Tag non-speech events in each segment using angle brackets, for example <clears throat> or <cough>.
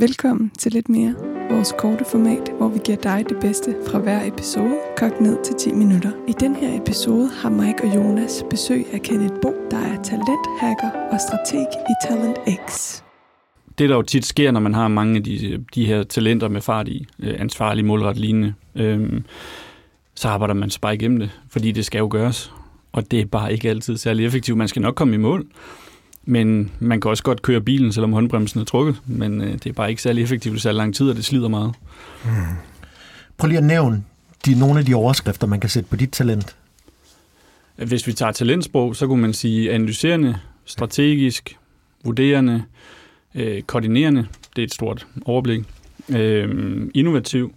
Velkommen til lidt mere, vores korte format, hvor vi giver dig det bedste fra hver episode, kogt ned til 10 minutter. I den her episode har Mike og Jonas besøg af Kenneth Bo, der er talenthacker og strateg i Talent X. det, der jo tit sker, når man har mange af de, de her talenter med fart i, øh, ansvarlig, målret, lignende, øhm, så arbejder man sig bare igennem det, fordi det skal jo gøres. Og det er bare ikke altid særlig effektivt. Man skal nok komme i mål, men man kan også godt køre bilen, selvom håndbremsen er trukket, men øh, det er bare ikke særlig effektivt i særlig lang tid, og det slider meget. Prøv lige at nævne de, nogle af de overskrifter, man kan sætte på dit talent. Hvis vi tager talentsprog, så kunne man sige analyserende, strategisk, vurderende, øh, koordinerende, det er et stort overblik, øh, innovativ,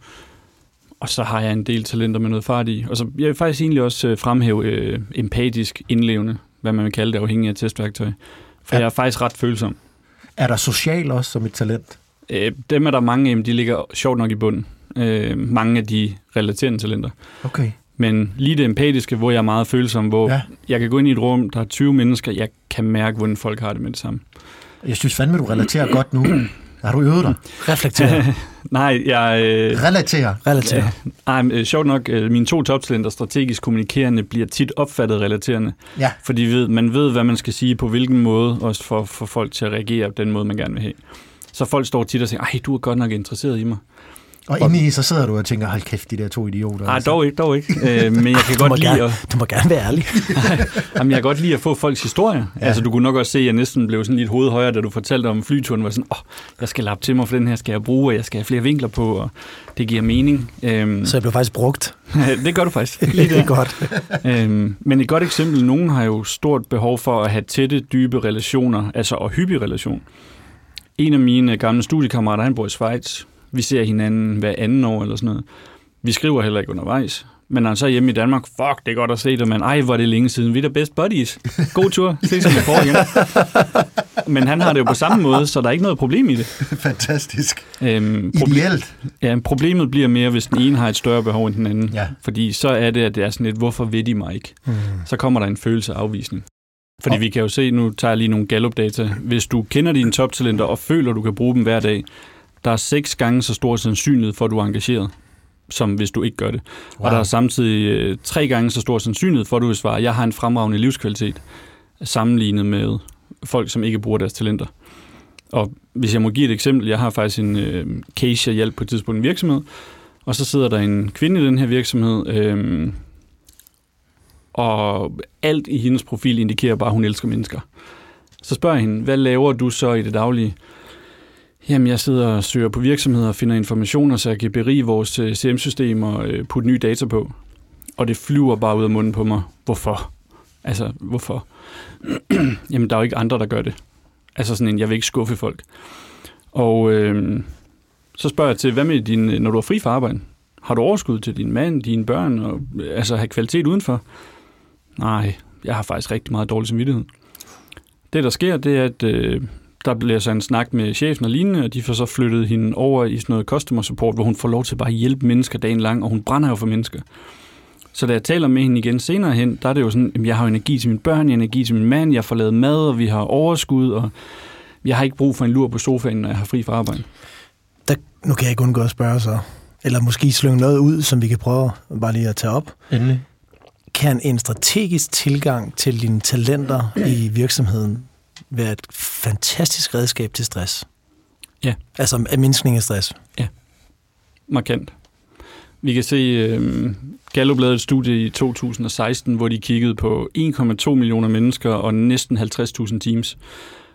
og så har jeg en del talenter med noget fart i. Og så jeg vil faktisk egentlig også øh, fremhæve øh, empatisk indlevende, hvad man vil kalde det, afhængig af testværktøj. For Ja. jeg er faktisk ret følsom. Er der social også som et talent? Øh, dem er der mange af, de ligger sjovt nok i bunden. Øh, mange af de relaterende talenter. Okay. Men lige det empatiske, hvor jeg er meget følsom, hvor ja. jeg kan gå ind i et rum, der er 20 mennesker, jeg kan mærke, hvordan folk har det med det samme. Jeg synes fandme, du relaterer godt nu. Har du øvet dig? <laughs> Reflektere. <laughs> Nej, jeg... Øh, Relaterer. Relatere. ej, men, øh, sjovt nok, øh, mine to toptalenter, strategisk kommunikerende, bliver tit opfattet relaterende. Ja. Fordi ved, man ved, hvad man skal sige på hvilken måde, også for, for folk til at reagere på den måde, man gerne vil have. Så folk står tit og siger, ej, du er godt nok interesseret i mig. Og inde i, så sidder du og tænker, hold kæft, de der to idioter. Nej, altså. dog ikke, dog ikke. Øh, men jeg <laughs> kan godt lide gerne, at... du må gerne være ærlig. <laughs> Jamen, jeg kan godt lide at få folks historie. Ja. Altså, du kunne nok også se, at jeg næsten blev sådan lidt hoved højere, da du fortalte om flyturen. Var sådan, åh, jeg skal lappe til mig, for den her skal jeg bruge, og jeg skal have flere vinkler på, og det giver mening. Øhm, Så jeg blev faktisk brugt. <laughs> det gør du faktisk. Lige det er godt. øhm, men et godt eksempel, nogen har jo stort behov for at have tætte, dybe relationer, altså og hyppige relation. En af mine gamle studiekammerater, han bor i Schweiz. Vi ser hinanden hver anden år eller sådan noget. Vi skriver heller ikke undervejs. Men når han så er hjemme i Danmark, fuck, det er godt at se dig, men ej, hvor er det længe siden. Vi er da best buddies. God tur. Ses om et år igen. <laughs> Men han har det jo på samme måde, så der er ikke noget problem i det. Fantastisk. Øhm, Ideelt. Ja, problemet bliver mere, hvis den ene har et større behov end den anden. Ja. Fordi så er det, at det er sådan lidt, hvorfor ved de mig ikke? Mm. Så kommer der en følelse af afvisning. Fordi vi kan jo se, nu tager jeg lige nogle Gallup-data. Hvis du kender dine toptalenter og føler, du kan bruge dem hver dag, der er seks gange så stor sandsynlighed for, at du er engageret, som hvis du ikke gør det. Wow. Og der er samtidig øh, tre gange så stor sandsynlighed for, at du vil svare, jeg har en fremragende livskvalitet, sammenlignet med folk, som ikke bruger deres talenter. Og hvis jeg må give et eksempel, jeg har faktisk en øh, case, jeg hjalp på et tidspunkt en virksomhed, og så sidder der en kvinde i den her virksomhed, øh, og alt i hendes profil indikerer bare, at hun elsker mennesker. Så spørger jeg hende, hvad laver du så i det daglige? Jamen, jeg sidder og søger på virksomheder og finder informationer, så jeg kan berige vores øh, CM-system og øh, putte nye data på. Og det flyver bare ud af munden på mig. Hvorfor? Altså, hvorfor? <clears throat> Jamen, der er jo ikke andre, der gør det. Altså sådan en, jeg vil ikke skuffe folk. Og øh, så spørger jeg til, hvad med din, øh, når du er fri fra arbejde? Har du overskud til din mand, dine børn, og øh, altså have kvalitet udenfor? Nej, jeg har faktisk rigtig meget dårlig samvittighed. Det, der sker, det er, at øh, der bliver så en snak med chefen og lignende, og de får så flyttet hende over i sådan noget customer support, hvor hun får lov til bare at hjælpe mennesker dagen lang, og hun brænder jo for mennesker. Så da jeg taler med hende igen senere hen, der er det jo sådan, at jeg har jo energi til mine børn, jeg har energi til min mand, jeg får lavet mad, og vi har overskud, og jeg har ikke brug for en lur på sofaen, når jeg har fri fra arbejde. Der, nu kan jeg ikke undgå at spørge så. Eller måske slynge noget ud, som vi kan prøve bare lige at tage op. Endelig. Kan en strategisk tilgang til dine talenter i virksomheden være et fantastisk redskab til stress. Ja. Altså af mindskning af stress. markant. Vi kan se, øh, Gallup lavede et studie i 2016, hvor de kiggede på 1,2 millioner mennesker og næsten 50.000 teams.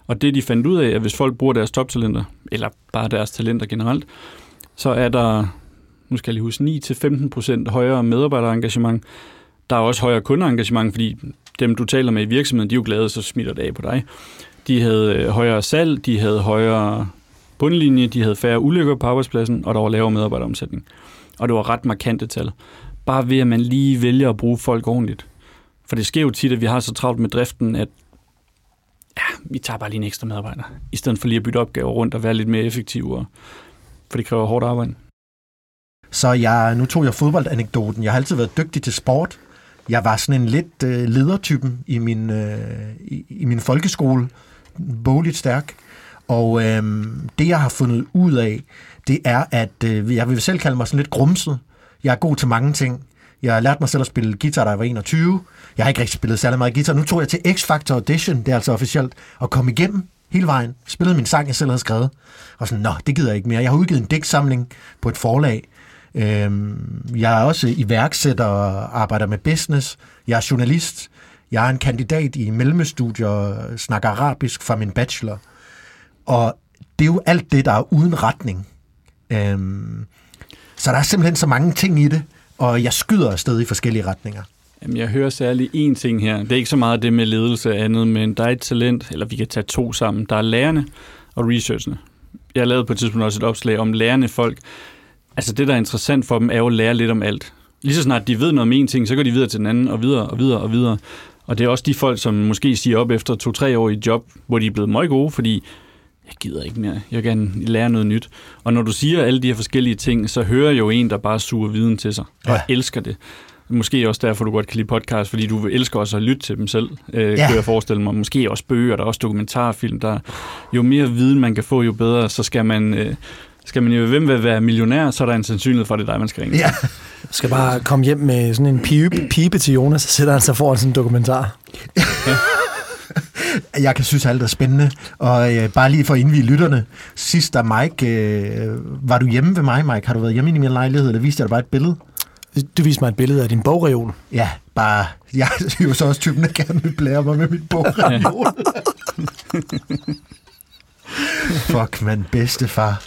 Og det de fandt ud af, at hvis folk bruger deres toptalenter, eller bare deres talenter generelt, så er der, nu skal jeg lige huske, 9-15 procent højere medarbejderengagement. Der er også højere kundeengagement, fordi dem, du taler med i virksomheden, de er jo glade, så smitter det af på dig. De havde øh, højere salg, de havde højere bundlinje, de havde færre ulykker på arbejdspladsen, og der var lavere medarbejderomsætning. Og det var ret markante tal. Bare ved, at man lige vælger at bruge folk ordentligt. For det sker jo tit, at vi har så travlt med driften, at ja, vi tager bare lige en ekstra medarbejder, i stedet for lige at bytte opgaver rundt og være lidt mere effektive, for det kræver hårdt arbejde. Så jeg, nu tog jeg fodboldanekdoten. Jeg har altid været dygtig til sport. Jeg var sådan en lidt øh, ledertypen i min, øh, i, i min folkeskole. Bogligt stærk. Og øh, det, jeg har fundet ud af, det er, at øh, jeg vil selv kalde mig sådan lidt grumset. Jeg er god til mange ting. Jeg har lært mig selv at spille guitar, da jeg var 21. Jeg har ikke rigtig spillet særlig meget guitar. Nu tog jeg til X-Factor Audition, det er altså officielt, og kom igennem hele vejen. Spillede min sang, jeg selv havde skrevet. Og sådan, nå, det gider jeg ikke mere. Jeg har udgivet en digtsamling på et forlag. Øhm, jeg er også iværksætter og arbejder med business. Jeg er journalist. Jeg er en kandidat i mellemstudier og snakker arabisk fra min bachelor. Og det er jo alt det, der er uden retning. Øhm, så der er simpelthen så mange ting i det, og jeg skyder afsted i forskellige retninger. Jamen, jeg hører særlig én ting her. Det er ikke så meget det med ledelse og andet, men der er et talent, eller vi kan tage to sammen. Der er lærerne og researcherne. Jeg lavede på et tidspunkt også et opslag om lærende folk. Altså det, der er interessant for dem, er jo at lære lidt om alt. Lige så snart de ved noget om en ting, så går de videre til den anden, og videre og videre og videre. Og det er også de folk, som måske siger op efter to-tre år i job, hvor de er blevet meget gode, fordi jeg gider ikke mere. Jeg gerne lære noget nyt. Og når du siger alle de her forskellige ting, så hører jo en, der bare suger viden til sig. Og Ja. elsker det. Måske også derfor, du godt kan lide podcast, fordi du elsker også at lytte til dem selv, øh, ja. kunne jeg forestille mig. Måske også bøger, der er også dokumentarfilm. Der, jo mere viden man kan få, jo bedre. Så skal man, øh, skal man jo hvem vil være millionær, så er der en sandsynlighed for, at det er dig, man skal ringe. Ja, Skal bare komme hjem med sådan en pipe, pipe til Jonas, så sætter han sig foran sådan en dokumentar. <laughs> jeg kan synes alt er spændende. Og øh, bare lige for at indvige lytterne. Sidst da Mike, øh, var du hjemme ved mig, Mike? Har du været hjemme i min lejlighed, eller viste jeg dig bare et billede? Du viste mig et billede af din bogreol. Ja, bare... Jeg er jo så også typen, der gerne vil blære mig med mit bogreol. <laughs> Fuck, man, bedstefar.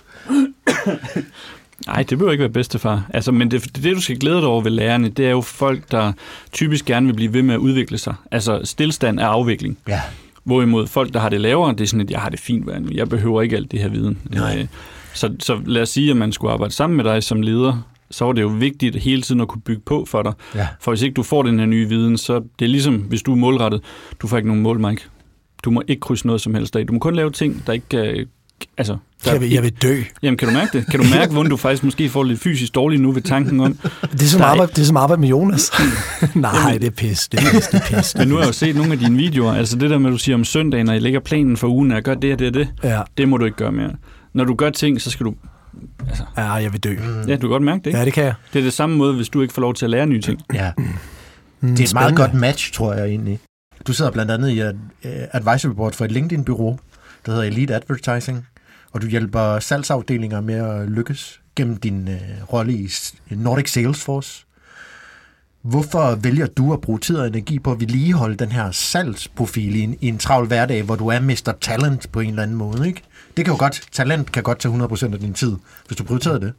Nej, det behøver ikke være bedstefar. Altså, men det, det, du skal glæde dig over ved lærerne, det er jo folk, der typisk gerne vil blive ved med at udvikle sig. Altså, stillstand er afvikling. Ja, Hvorimod folk, der har det lavere, det er sådan, at jeg har det fint, hvad jeg behøver ikke alt det her viden. Nej. Øh, Så, så lad os sige, at man skulle arbejde sammen med dig som leder, så var det jo vigtigt hele tiden at kunne bygge på for dig. ja. For hvis ikke du får den her nye viden, så det er ligesom, hvis du er målrettet, du får ikke nogen mål, Mike. Du må ikke krydse noget som helst af. Du må kun lave ting, der ikke kan... Altså, der Jeg vil, jeg vil dø. Jamen, kan du mærke det? Kan du mærke, hvordan du faktisk måske får lidt fysisk dårligt nu ved tanken om... Det er som, er arbejde, det er som arbejde med Jonas. <laughs> Nej, det er pis. Det er pis, det er pis. Men nu har jeg jo set nogle af dine videoer. Altså det der med, at du siger om søndagen, når jeg lægger planen for ugen, at jeg gør det og det og det, Ja, det må du ikke gøre mere. Når du gør ting, så skal du... ja, jeg vil dø. Ja, du kan godt mærke det, ikke? Ja, det kan jeg. Det er det samme måde, hvis du ikke får lov til at lære nye ting. ja. Mm, Det er et meget godt match, tror jeg egentlig. Du sidder blandt andet i et uh, advisory board for et LinkedIn-bureau, der hedder Elite Advertising, og du hjælper salgsafdelinger med at lykkes gennem din øh, rolle i Nordic Salesforce. Hvorfor vælger du at bruge tid og energi på at vedligeholde den her salgsprofil i en, i en travl hverdag, hvor du er Mr. Talent på en eller anden måde, ikke? Det kan jo godt, talent kan godt tage 100% af din tid, hvis du prioriterer det.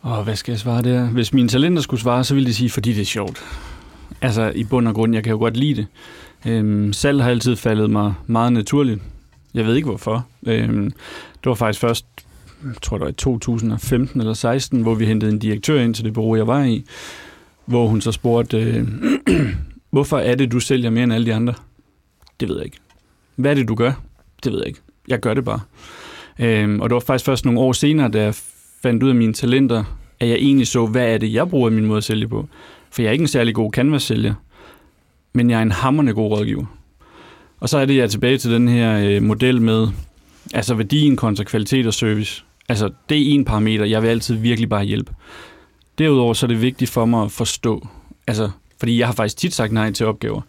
Og hvad skal jeg svare der? Hvis mine talenter skulle svare, så ville de sige, fordi det er sjovt. Altså i bund og grund, jeg kan jo godt lide det. Øhm, salg har altid faldet mig meget naturligt. Jeg ved ikke hvorfor. Øhm, det var faktisk først, jeg tror det var i 2015 eller 16, hvor vi hentede en direktør ind til det bureau, jeg var i, hvor hun så spurgte, øh, <clears throat> hvorfor er det, du sælger mere end alle de andre? Det ved jeg ikke. Hvad er det, du gør? Det ved jeg ikke. Jeg gør det bare. Øhm, og det var faktisk først nogle år senere, da jeg fandt ud af mine talenter, at jeg egentlig så, hvad er det, jeg bruger min måde at sælge på. For jeg er ikke en særlig god canvas-sælger, men jeg er en hammerne god rådgiver. Og så er det, jeg er tilbage til den her øh, model med, altså værdien kontra kvalitet og service. Altså, det er en parameter, jeg vil altid virkelig bare hjælpe. Derudover så er det vigtigt for mig at forstå, altså, fordi jeg har faktisk tit sagt nej til opgaver.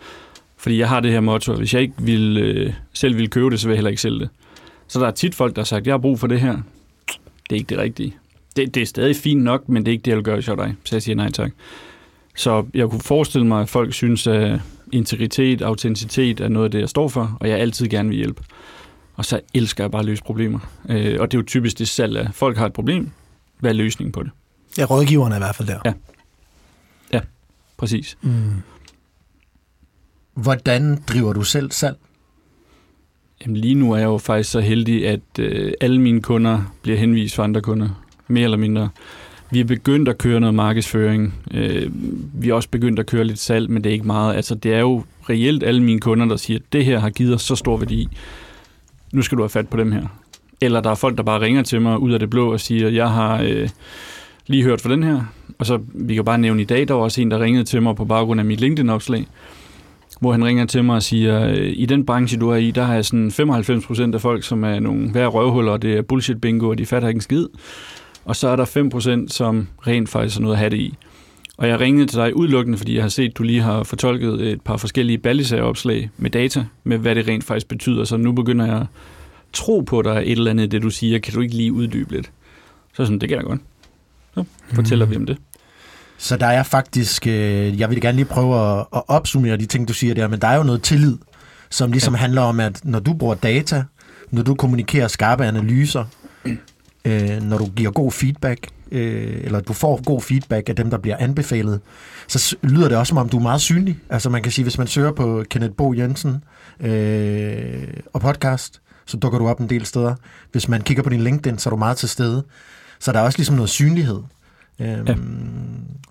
Fordi jeg har det her motto, at hvis jeg ikke vil, øh, selv vil købe det, så vil jeg heller ikke sælge det. Så der er tit folk, der har sagt, jeg har brug for det her. Det er ikke det rigtige. Det, det er stadig fint nok, men det er ikke det, jeg vil gøre dig. Så jeg siger nej tak. Så jeg kunne forestille mig, at folk synes, at integritet, autenticitet er noget af det, jeg står for, og jeg altid gerne vil hjælpe. Og så elsker jeg bare at løse problemer. Øh, og det er jo typisk det salg af, folk har et problem, hvad er løsningen på det? Ja, rådgiverne er i hvert fald der. Ja. Ja, præcis. Mm. Hvordan driver du selv salg? Jamen lige nu er jeg jo faktisk så heldig, at øh, alle mine kunder bliver henvist for andre kunder, mere eller mindre. Vi er begyndt at køre noget markedsføring. Øh, vi er også begyndt at køre lidt salg, men det er ikke meget. Altså det er jo reelt alle mine kunder, der siger, at det her har givet os så stor værdi. Nu skal du have fat på dem her. Eller der er folk, der bare ringer til mig ud af det blå og siger, jeg har øh, lige hørt for den her. Og så, vi kan bare nævne i dag, der var også en, der ringede til mig på baggrund af mit LinkedIn-opslag hvor han ringer til mig og siger, øh, i den branche, du er i, der har jeg sådan 95% af folk, som er nogle værre røvhuller, og det er bullshit bingo, og de fatter ikke en skid. Og så er der 5%, som rent faktisk er noget at have det i. Og jeg ringede til dig udelukkende, fordi jeg har set, at du lige har fortolket et par forskellige ballisager-opslag med data, med hvad det rent faktisk betyder. Så nu begynder jeg at tro på dig et eller andet, det du siger. Kan du ikke lige uddybe lidt? Så sådan, det kan jeg godt. Så fortæller mm. vi om det. Så der er faktisk, øh, jeg vil gerne lige prøve at, at opsummere de ting, du siger der, men der er jo noget tillid, som ligesom ja. handler om, at når du bruger data, når du kommunikerer skarpe analyser, øh, når du giver god feedback, øh, eller du får god feedback af dem, der bliver anbefalet, så lyder det også som om, du er meget synlig. Altså man kan sige, hvis man søger på Kenneth Bo Jensen øh, og podcast, så dukker du op en del steder. Hvis man kigger på din LinkedIn, så er du meget til stede. Så der er også ligesom noget synlighed øh, ja.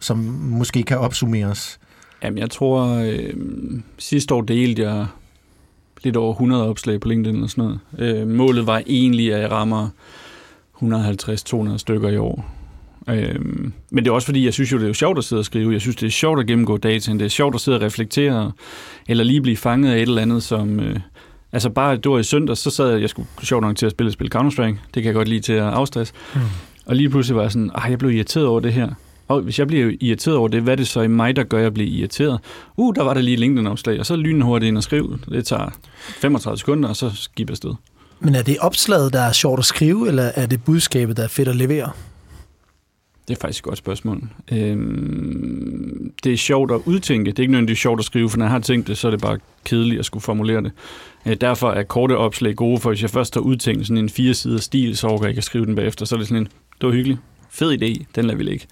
som måske kan opsummeres? Jamen, jeg tror, øh, sidste år delte jeg lidt over 100 opslag på LinkedIn og sådan noget. Øh, målet var egentlig, at jeg rammer 150-200 stykker i år. Øh, men det er også fordi, jeg synes jo, det er jo sjovt at sidde og skrive. Jeg synes, det er sjovt at gennemgå dataen. Det er sjovt at sidde og reflektere, eller lige blive fanget af et eller andet, som... Øh, altså bare, det var i søndag, så sad jeg, jeg skulle sjovt nok til at spille et spil Counter-Strike. Det kan jeg godt lide til at afstresse. Mm. Og lige pludselig var jeg sådan, ah, jeg blev irriteret over det her. Og hvis jeg bliver irriteret over det, hvad er det så i mig, der gør, at jeg bliver irriteret? Uh, der var der lige LinkedIn-opslag, og så lynen hurtigt ind og skrive. Det tager 35 sekunder, og så skib afsted. Men er det opslaget, der er sjovt at skrive, eller er det budskabet, der er fedt at levere? Det er faktisk et godt spørgsmål. Øhm, det er sjovt at udtænke. Det er ikke nødvendigvis sjovt at skrive, for når jeg har tænkt det, så er det bare kedeligt at skulle formulere det. Øh, derfor er korte opslag gode, for hvis jeg først har udtænkt sådan en fire sider stil, så overgår jeg ikke at skrive den bagefter. Så er det sådan en, det var hyggeligt. Fed idé, den lader vi ligge.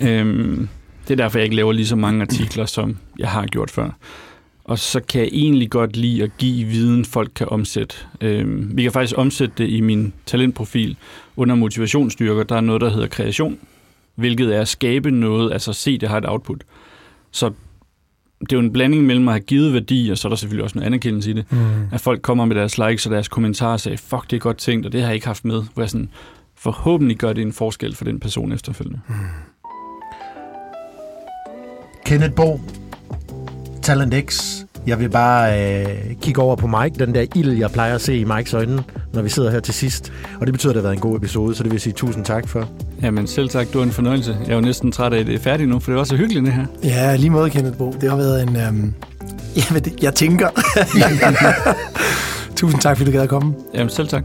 <laughs> øhm, det er derfor, jeg ikke laver lige så mange artikler, som jeg har gjort før. Og så kan jeg egentlig godt lide at give viden, folk kan omsætte. Øhm, vi kan faktisk omsætte det i min talentprofil. Under motivationsstyrker, der er noget, der hedder kreation, hvilket er at skabe noget, altså se, det har et output. Så det er jo en blanding mellem at have givet værdi, og så er der selvfølgelig også noget anerkendelse i det. Mm. At folk kommer med deres likes og deres kommentarer og siger, fuck, det er godt tænkt, og det har jeg ikke haft med. Hvor jeg sådan, forhåbentlig gør det en forskel for den person efterfølgende. Mm. Kenneth Bo, Talent X. Jeg vil bare øh, kigge over på Mike, den der ild, jeg plejer at se i Mikes øjne, når vi sidder her til sidst. Og det betyder, at det har været en god episode, så det vil jeg sige tusind tak for. Jamen selv tak, du er en fornøjelse. Jeg er jo næsten træt af, at det er færdigt nu, for det var så hyggeligt det her. Ja, lige måde, Kenneth Bo. Det har været en... Øhm, <laughs> jeg, det, jeg tænker. <laughs> tusind tak, fordi du gad at komme. Jamen selv tak.